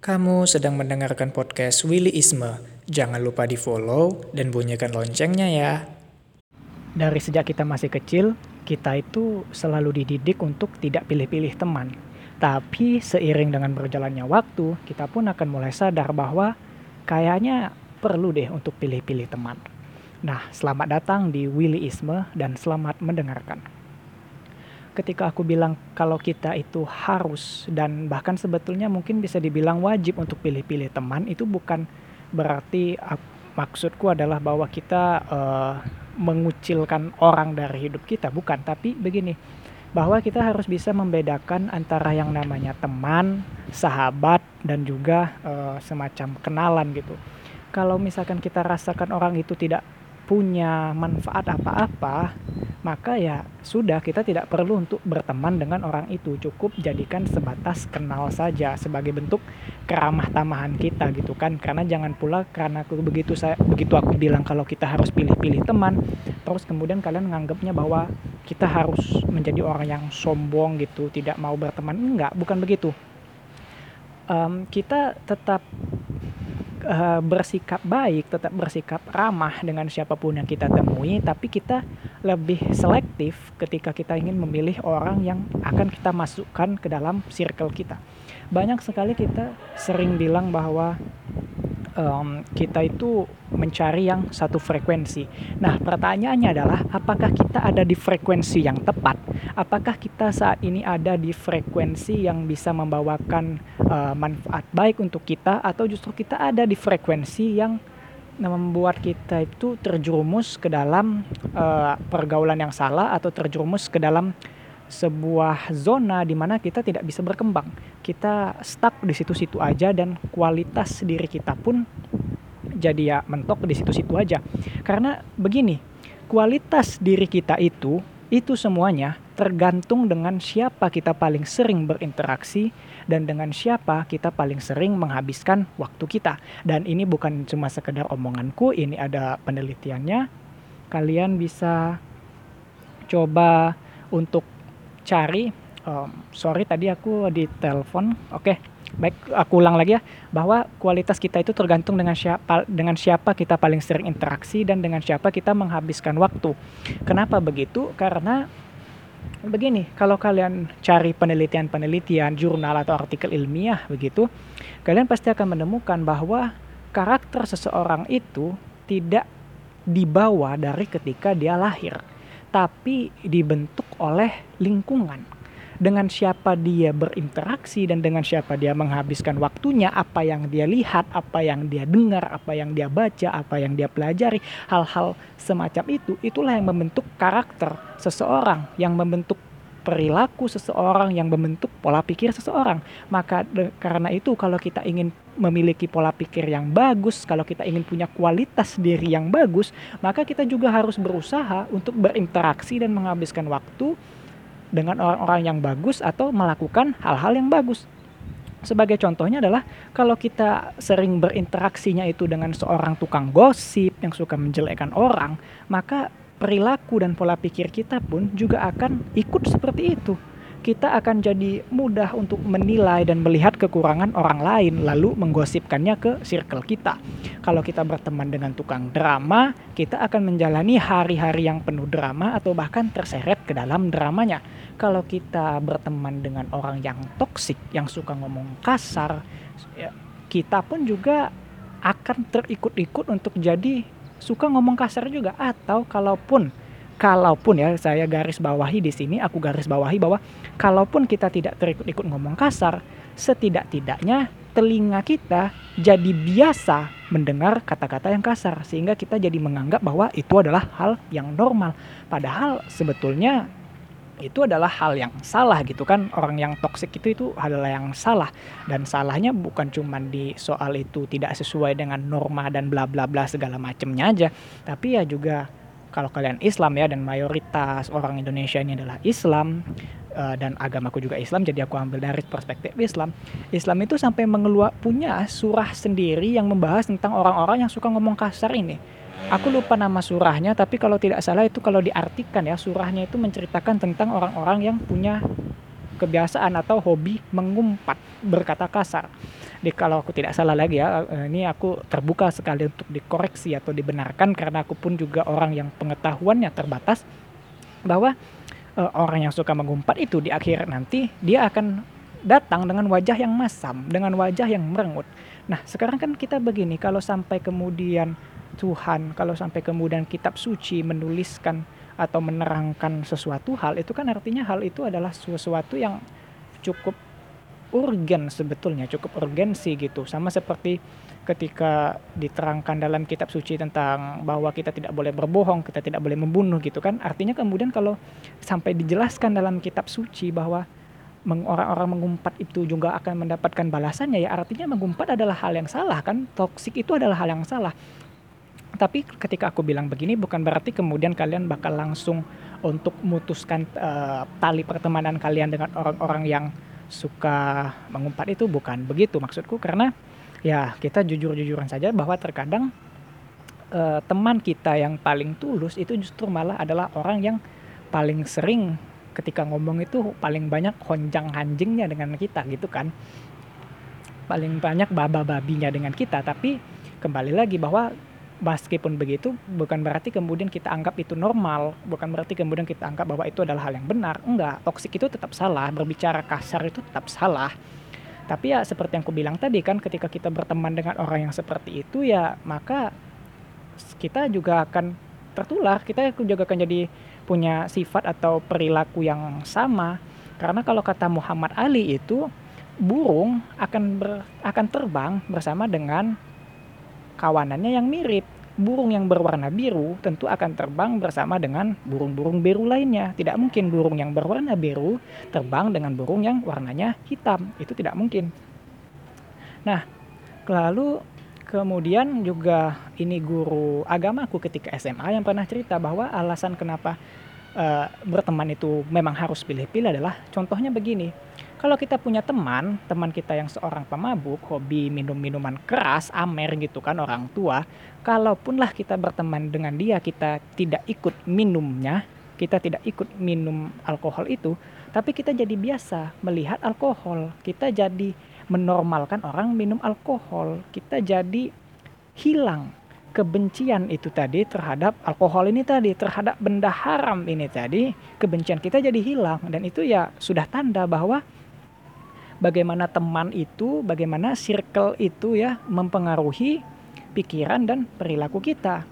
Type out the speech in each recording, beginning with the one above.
Kamu sedang mendengarkan podcast Willy Isme. Jangan lupa di follow dan bunyikan loncengnya ya. Dari sejak kita masih kecil, kita itu selalu dididik untuk tidak pilih-pilih teman. Tapi seiring dengan berjalannya waktu, kita pun akan mulai sadar bahwa kayaknya perlu deh untuk pilih-pilih teman. Nah, selamat datang di Willy Isme dan selamat mendengarkan ketika aku bilang kalau kita itu harus dan bahkan sebetulnya mungkin bisa dibilang wajib untuk pilih-pilih teman itu bukan berarti maksudku adalah bahwa kita uh, mengucilkan orang dari hidup kita bukan tapi begini bahwa kita harus bisa membedakan antara yang namanya teman, sahabat dan juga uh, semacam kenalan gitu. Kalau misalkan kita rasakan orang itu tidak punya manfaat apa-apa, maka ya sudah kita tidak perlu untuk berteman dengan orang itu. Cukup jadikan sebatas kenal saja sebagai bentuk keramah tamahan kita gitu kan. Karena jangan pula karena aku begitu saya begitu aku bilang kalau kita harus pilih-pilih teman terus kemudian kalian menganggapnya bahwa kita harus menjadi orang yang sombong gitu tidak mau berteman. Enggak bukan begitu. Um, kita tetap uh, bersikap baik, tetap bersikap ramah dengan siapa pun yang kita temui, tapi kita lebih selektif ketika kita ingin memilih orang yang akan kita masukkan ke dalam circle kita. Banyak sekali kita sering bilang bahwa um, kita itu mencari yang satu frekuensi. Nah, pertanyaannya adalah apakah kita ada di frekuensi yang tepat? Apakah kita saat ini ada di frekuensi yang bisa membawakan uh, manfaat baik untuk kita atau justru kita ada di frekuensi yang membuat kita itu terjerumus ke dalam uh, pergaulan yang salah atau terjerumus ke dalam sebuah zona di mana kita tidak bisa berkembang. Kita stuck di situ-situ aja dan kualitas diri kita pun jadi ya mentok di situ-situ aja. Karena begini, kualitas diri kita itu itu semuanya tergantung dengan siapa kita paling sering berinteraksi dan dengan siapa kita paling sering menghabiskan waktu kita. Dan ini bukan cuma sekedar omonganku, ini ada penelitiannya. Kalian bisa coba untuk cari um, sorry tadi aku di telepon oke okay. baik aku ulang lagi ya bahwa kualitas kita itu tergantung dengan siapa dengan siapa kita paling sering interaksi dan dengan siapa kita menghabiskan waktu kenapa begitu karena begini kalau kalian cari penelitian-penelitian jurnal atau artikel ilmiah begitu kalian pasti akan menemukan bahwa karakter seseorang itu tidak dibawa dari ketika dia lahir tapi dibentuk oleh lingkungan. Dengan siapa dia berinteraksi dan dengan siapa dia menghabiskan waktunya, apa yang dia lihat, apa yang dia dengar, apa yang dia baca, apa yang dia pelajari, hal-hal semacam itu, itulah yang membentuk karakter seseorang, yang membentuk perilaku seseorang yang membentuk pola pikir seseorang. Maka de, karena itu kalau kita ingin memiliki pola pikir yang bagus, kalau kita ingin punya kualitas diri yang bagus, maka kita juga harus berusaha untuk berinteraksi dan menghabiskan waktu dengan orang-orang yang bagus atau melakukan hal-hal yang bagus. Sebagai contohnya adalah kalau kita sering berinteraksinya itu dengan seorang tukang gosip yang suka menjelekkan orang, maka perilaku dan pola pikir kita pun juga akan ikut seperti itu. Kita akan jadi mudah untuk menilai dan melihat kekurangan orang lain, lalu menggosipkannya ke circle kita. Kalau kita berteman dengan tukang drama, kita akan menjalani hari-hari yang penuh drama atau bahkan terseret ke dalam dramanya. Kalau kita berteman dengan orang yang toksik, yang suka ngomong kasar, ya, kita pun juga akan terikut-ikut untuk jadi suka ngomong kasar juga atau kalaupun kalaupun ya saya garis bawahi di sini aku garis bawahi bahwa kalaupun kita tidak terikut-ikut ngomong kasar setidak-tidaknya telinga kita jadi biasa mendengar kata-kata yang kasar sehingga kita jadi menganggap bahwa itu adalah hal yang normal. Padahal sebetulnya itu adalah hal yang salah gitu kan. Orang yang toksik itu itu adalah yang salah. Dan salahnya bukan cuma di soal itu tidak sesuai dengan norma dan bla bla bla segala macamnya aja. Tapi ya juga kalau kalian Islam ya dan mayoritas orang Indonesia ini adalah Islam uh, dan agamaku juga Islam jadi aku ambil dari perspektif Islam. Islam itu sampai mengeluar punya surah sendiri yang membahas tentang orang-orang yang suka ngomong kasar ini Aku lupa nama surahnya, tapi kalau tidak salah itu kalau diartikan ya, surahnya itu menceritakan tentang orang-orang yang punya kebiasaan atau hobi mengumpat berkata kasar. di kalau aku tidak salah lagi ya eh, ini aku terbuka sekali untuk dikoreksi atau dibenarkan karena aku pun juga orang yang pengetahuannya terbatas bahwa uh, orang yang suka mengumpat itu di akhir nanti dia akan datang dengan wajah yang masam, dengan wajah yang merengut. Nah, sekarang kan kita begini, kalau sampai kemudian Tuhan, kalau sampai kemudian kitab suci menuliskan atau menerangkan sesuatu hal, itu kan artinya hal itu adalah sesuatu yang cukup urgen sebetulnya, cukup urgensi gitu. Sama seperti ketika diterangkan dalam kitab suci tentang bahwa kita tidak boleh berbohong, kita tidak boleh membunuh gitu kan. Artinya kemudian kalau sampai dijelaskan dalam kitab suci bahwa orang-orang mengumpat itu juga akan mendapatkan balasannya ya artinya mengumpat adalah hal yang salah kan toksik itu adalah hal yang salah tapi ketika aku bilang begini bukan berarti kemudian kalian bakal langsung untuk memutuskan uh, tali pertemanan kalian dengan orang-orang yang suka mengumpat itu. Bukan begitu maksudku. Karena ya kita jujur-jujuran saja bahwa terkadang uh, teman kita yang paling tulus itu justru malah adalah orang yang paling sering ketika ngomong itu paling banyak honjang anjingnya dengan kita gitu kan. Paling banyak baba babinya dengan kita. Tapi kembali lagi bahwa meskipun begitu bukan berarti kemudian kita anggap itu normal bukan berarti kemudian kita anggap bahwa itu adalah hal yang benar. Enggak toksik itu tetap salah berbicara kasar itu tetap salah. Tapi ya seperti yang aku bilang tadi kan ketika kita berteman dengan orang yang seperti itu ya maka kita juga akan tertular. Kita juga akan jadi punya sifat atau perilaku yang sama. Karena kalau kata Muhammad Ali itu burung akan ber, akan terbang bersama dengan kawanannya yang mirip burung yang berwarna biru tentu akan terbang bersama dengan burung-burung biru lainnya. Tidak mungkin burung yang berwarna biru terbang dengan burung yang warnanya hitam. Itu tidak mungkin. Nah, lalu kemudian juga ini guru agamaku ketika SMA yang pernah cerita bahwa alasan kenapa uh, berteman itu memang harus pilih-pilih adalah contohnya begini kalau kita punya teman, teman kita yang seorang pemabuk, hobi minum minuman keras, amer gitu kan orang tua, kalaupunlah kita berteman dengan dia, kita tidak ikut minumnya, kita tidak ikut minum alkohol itu, tapi kita jadi biasa melihat alkohol, kita jadi menormalkan orang minum alkohol, kita jadi hilang kebencian itu tadi terhadap alkohol ini tadi, terhadap benda haram ini tadi, kebencian kita jadi hilang. Dan itu ya sudah tanda bahwa bagaimana teman itu, bagaimana circle itu ya mempengaruhi pikiran dan perilaku kita.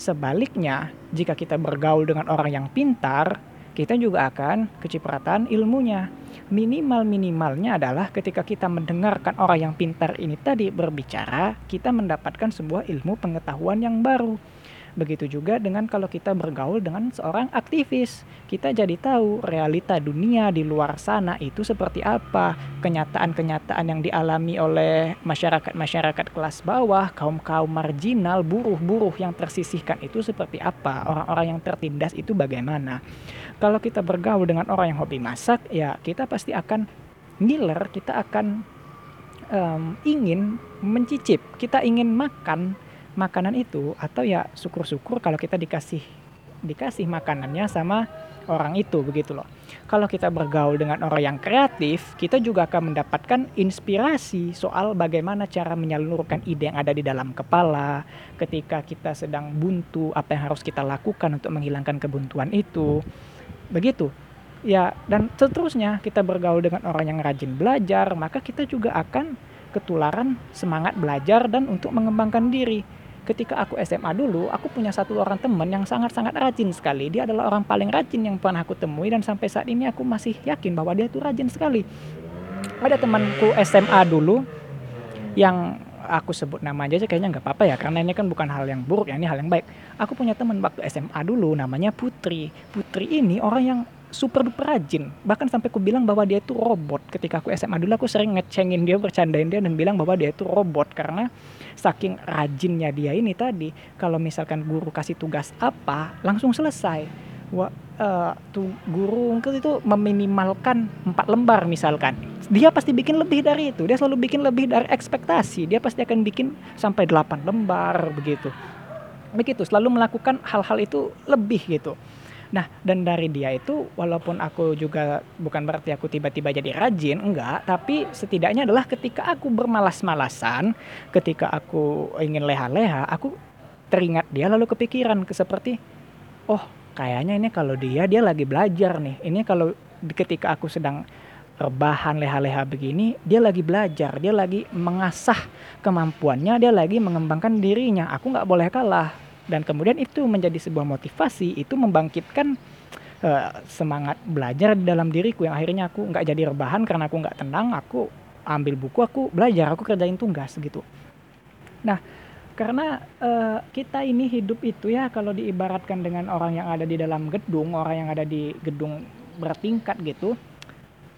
Sebaliknya, jika kita bergaul dengan orang yang pintar, kita juga akan kecipratan ilmunya. Minimal-minimalnya adalah ketika kita mendengarkan orang yang pintar ini tadi berbicara, kita mendapatkan sebuah ilmu pengetahuan yang baru. Begitu juga dengan kalau kita bergaul dengan seorang aktivis. Kita jadi tahu realita dunia di luar sana itu seperti apa. Kenyataan-kenyataan yang dialami oleh masyarakat-masyarakat kelas bawah, kaum-kaum marginal, buruh-buruh yang tersisihkan itu seperti apa. Orang-orang yang tertindas itu bagaimana. Kalau kita bergaul dengan orang yang hobi masak, ya kita pasti akan ngiler, kita akan um, ingin mencicip, kita ingin makan makanan itu atau ya syukur-syukur kalau kita dikasih dikasih makanannya sama orang itu begitu loh. Kalau kita bergaul dengan orang yang kreatif, kita juga akan mendapatkan inspirasi soal bagaimana cara menyalurkan ide yang ada di dalam kepala ketika kita sedang buntu, apa yang harus kita lakukan untuk menghilangkan kebuntuan itu. Begitu. Ya, dan seterusnya kita bergaul dengan orang yang rajin belajar, maka kita juga akan ketularan semangat belajar dan untuk mengembangkan diri ketika aku SMA dulu, aku punya satu orang teman yang sangat-sangat rajin sekali. Dia adalah orang paling rajin yang pernah aku temui dan sampai saat ini aku masih yakin bahwa dia itu rajin sekali. Ada temanku SMA dulu yang aku sebut nama aja kayaknya nggak apa-apa ya karena ini kan bukan hal yang buruk ya ini hal yang baik. Aku punya teman waktu SMA dulu namanya Putri. Putri ini orang yang super duper rajin bahkan sampai aku bilang bahwa dia itu robot ketika aku SMA dulu aku sering ngecengin dia bercandain dia dan bilang bahwa dia itu robot karena saking rajinnya dia ini tadi kalau misalkan guru kasih tugas apa langsung selesai. Wah, uh, tuh guru mungkin itu meminimalkan empat lembar misalkan. Dia pasti bikin lebih dari itu. Dia selalu bikin lebih dari ekspektasi. Dia pasti akan bikin sampai delapan lembar begitu. Begitu. Selalu melakukan hal-hal itu lebih gitu Nah, dan dari dia itu walaupun aku juga bukan berarti aku tiba-tiba jadi rajin, enggak, tapi setidaknya adalah ketika aku bermalas-malasan, ketika aku ingin leha-leha, aku teringat dia lalu kepikiran ke seperti oh, kayaknya ini kalau dia dia lagi belajar nih. Ini kalau ketika aku sedang rebahan leha-leha begini, dia lagi belajar, dia lagi mengasah kemampuannya, dia lagi mengembangkan dirinya. Aku nggak boleh kalah dan kemudian itu menjadi sebuah motivasi itu membangkitkan uh, semangat belajar di dalam diriku yang akhirnya aku nggak jadi rebahan karena aku nggak tenang aku ambil buku aku belajar aku kerjain tugas gitu. Nah karena uh, kita ini hidup itu ya kalau diibaratkan dengan orang yang ada di dalam gedung orang yang ada di gedung bertingkat gitu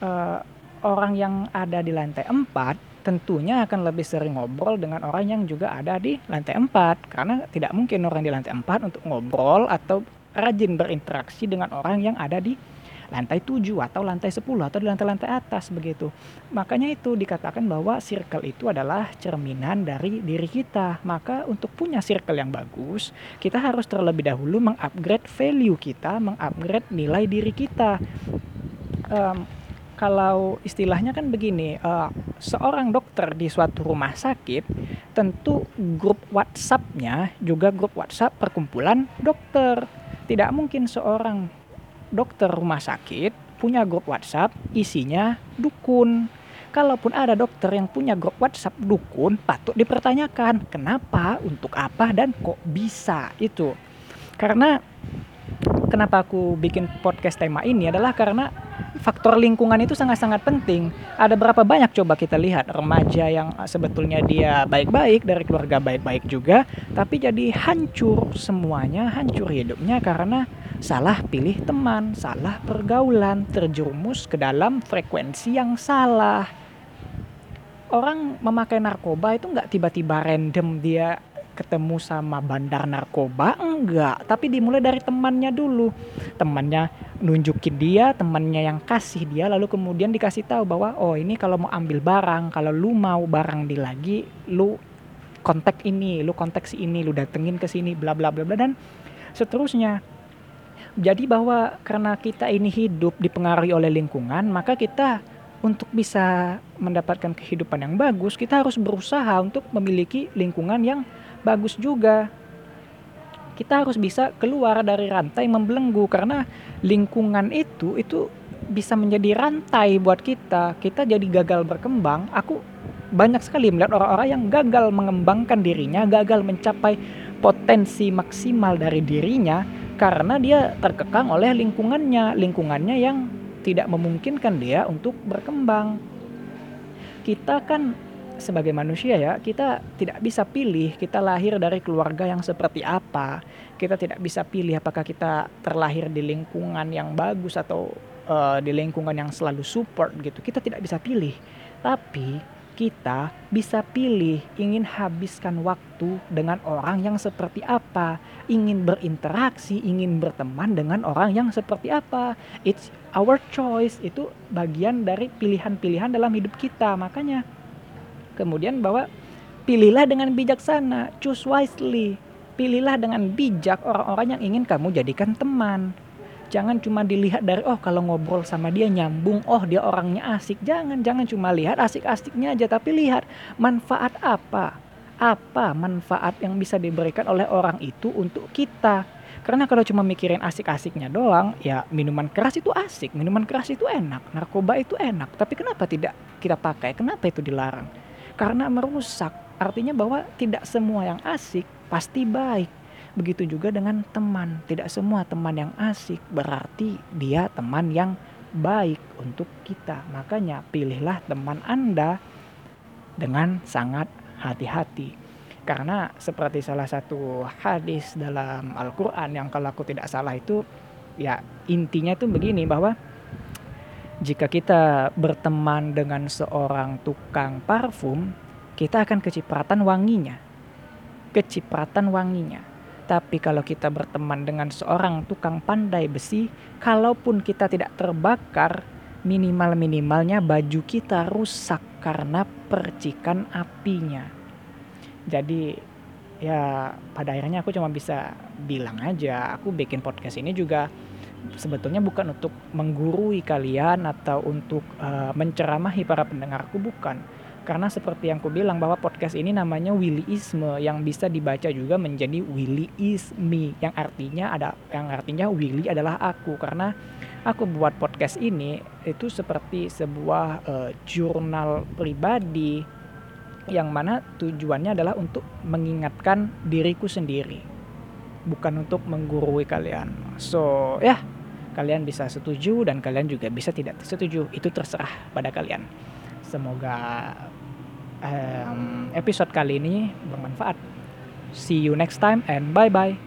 uh, orang yang ada di lantai 4 tentunya akan lebih sering ngobrol dengan orang yang juga ada di lantai 4 karena tidak mungkin orang di lantai 4 untuk ngobrol atau rajin berinteraksi dengan orang yang ada di lantai 7 atau lantai 10 atau di lantai-lantai atas begitu. Makanya itu dikatakan bahwa circle itu adalah cerminan dari diri kita. Maka untuk punya circle yang bagus, kita harus terlebih dahulu mengupgrade value kita, mengupgrade nilai diri kita. Um, kalau istilahnya kan begini, uh, seorang dokter di suatu rumah sakit tentu grup WhatsApp-nya juga grup WhatsApp perkumpulan dokter. Tidak mungkin seorang dokter rumah sakit punya grup WhatsApp isinya dukun. Kalaupun ada dokter yang punya grup WhatsApp dukun, patut dipertanyakan kenapa, untuk apa, dan kok bisa itu. Karena kenapa aku bikin podcast tema ini adalah karena faktor lingkungan itu sangat-sangat penting. Ada berapa banyak coba kita lihat remaja yang sebetulnya dia baik-baik dari keluarga baik-baik juga, tapi jadi hancur semuanya, hancur hidupnya karena salah pilih teman, salah pergaulan, terjerumus ke dalam frekuensi yang salah. Orang memakai narkoba itu nggak tiba-tiba random dia ketemu sama bandar narkoba? Enggak tapi dimulai dari temannya dulu. Temannya nunjukin dia temannya yang kasih dia lalu kemudian dikasih tahu bahwa oh ini kalau mau ambil barang kalau lu mau barang di lagi lu kontak ini lu kontak si ini lu datengin ke sini bla bla bla bla dan seterusnya. Jadi bahwa karena kita ini hidup dipengaruhi oleh lingkungan maka kita untuk bisa mendapatkan kehidupan yang bagus kita harus berusaha untuk memiliki lingkungan yang bagus juga. Kita harus bisa keluar dari rantai membelenggu karena lingkungan itu itu bisa menjadi rantai buat kita. Kita jadi gagal berkembang. Aku banyak sekali melihat orang-orang yang gagal mengembangkan dirinya, gagal mencapai potensi maksimal dari dirinya karena dia terkekang oleh lingkungannya, lingkungannya yang tidak memungkinkan dia untuk berkembang. Kita kan sebagai manusia ya kita tidak bisa pilih kita lahir dari keluarga yang seperti apa. Kita tidak bisa pilih apakah kita terlahir di lingkungan yang bagus atau uh, di lingkungan yang selalu support gitu. Kita tidak bisa pilih. Tapi kita bisa pilih ingin habiskan waktu dengan orang yang seperti apa, ingin berinteraksi, ingin berteman dengan orang yang seperti apa. It's our choice, itu bagian dari pilihan-pilihan dalam hidup kita. Makanya Kemudian bahwa pilihlah dengan bijaksana, choose wisely. Pilihlah dengan bijak orang-orang yang ingin kamu jadikan teman. Jangan cuma dilihat dari oh kalau ngobrol sama dia nyambung, oh dia orangnya asik. Jangan, jangan cuma lihat asik-asiknya aja tapi lihat manfaat apa. Apa manfaat yang bisa diberikan oleh orang itu untuk kita. Karena kalau cuma mikirin asik-asiknya doang, ya minuman keras itu asik, minuman keras itu enak, narkoba itu enak. Tapi kenapa tidak kita pakai? Kenapa itu dilarang? Karena merusak. Artinya bahwa tidak semua yang asik pasti baik. Begitu juga dengan teman. Tidak semua teman yang asik berarti dia teman yang baik untuk kita. Makanya pilihlah teman Anda dengan sangat hati-hati. Karena seperti salah satu hadis dalam Al-Quran yang kalau aku tidak salah itu ya intinya itu begini bahwa jika kita berteman dengan seorang tukang parfum, kita akan kecipratan wanginya. Kecipratan wanginya. Tapi kalau kita berteman dengan seorang tukang pandai besi, kalaupun kita tidak terbakar, minimal-minimalnya baju kita rusak karena percikan apinya. Jadi ya pada akhirnya aku cuma bisa bilang aja, aku bikin podcast ini juga sebetulnya bukan untuk menggurui kalian atau untuk uh, menceramahi para pendengarku bukan. Karena seperti yang ku bilang bahwa podcast ini namanya Willyisme yang bisa dibaca juga menjadi Willy is me yang artinya ada yang artinya Willy adalah aku. Karena aku buat podcast ini itu seperti sebuah uh, jurnal pribadi yang mana tujuannya adalah untuk mengingatkan diriku sendiri bukan untuk menggurui kalian. So ya kalian bisa setuju dan kalian juga bisa tidak setuju. Itu terserah pada kalian. Semoga um, episode kali ini bermanfaat. See you next time and bye bye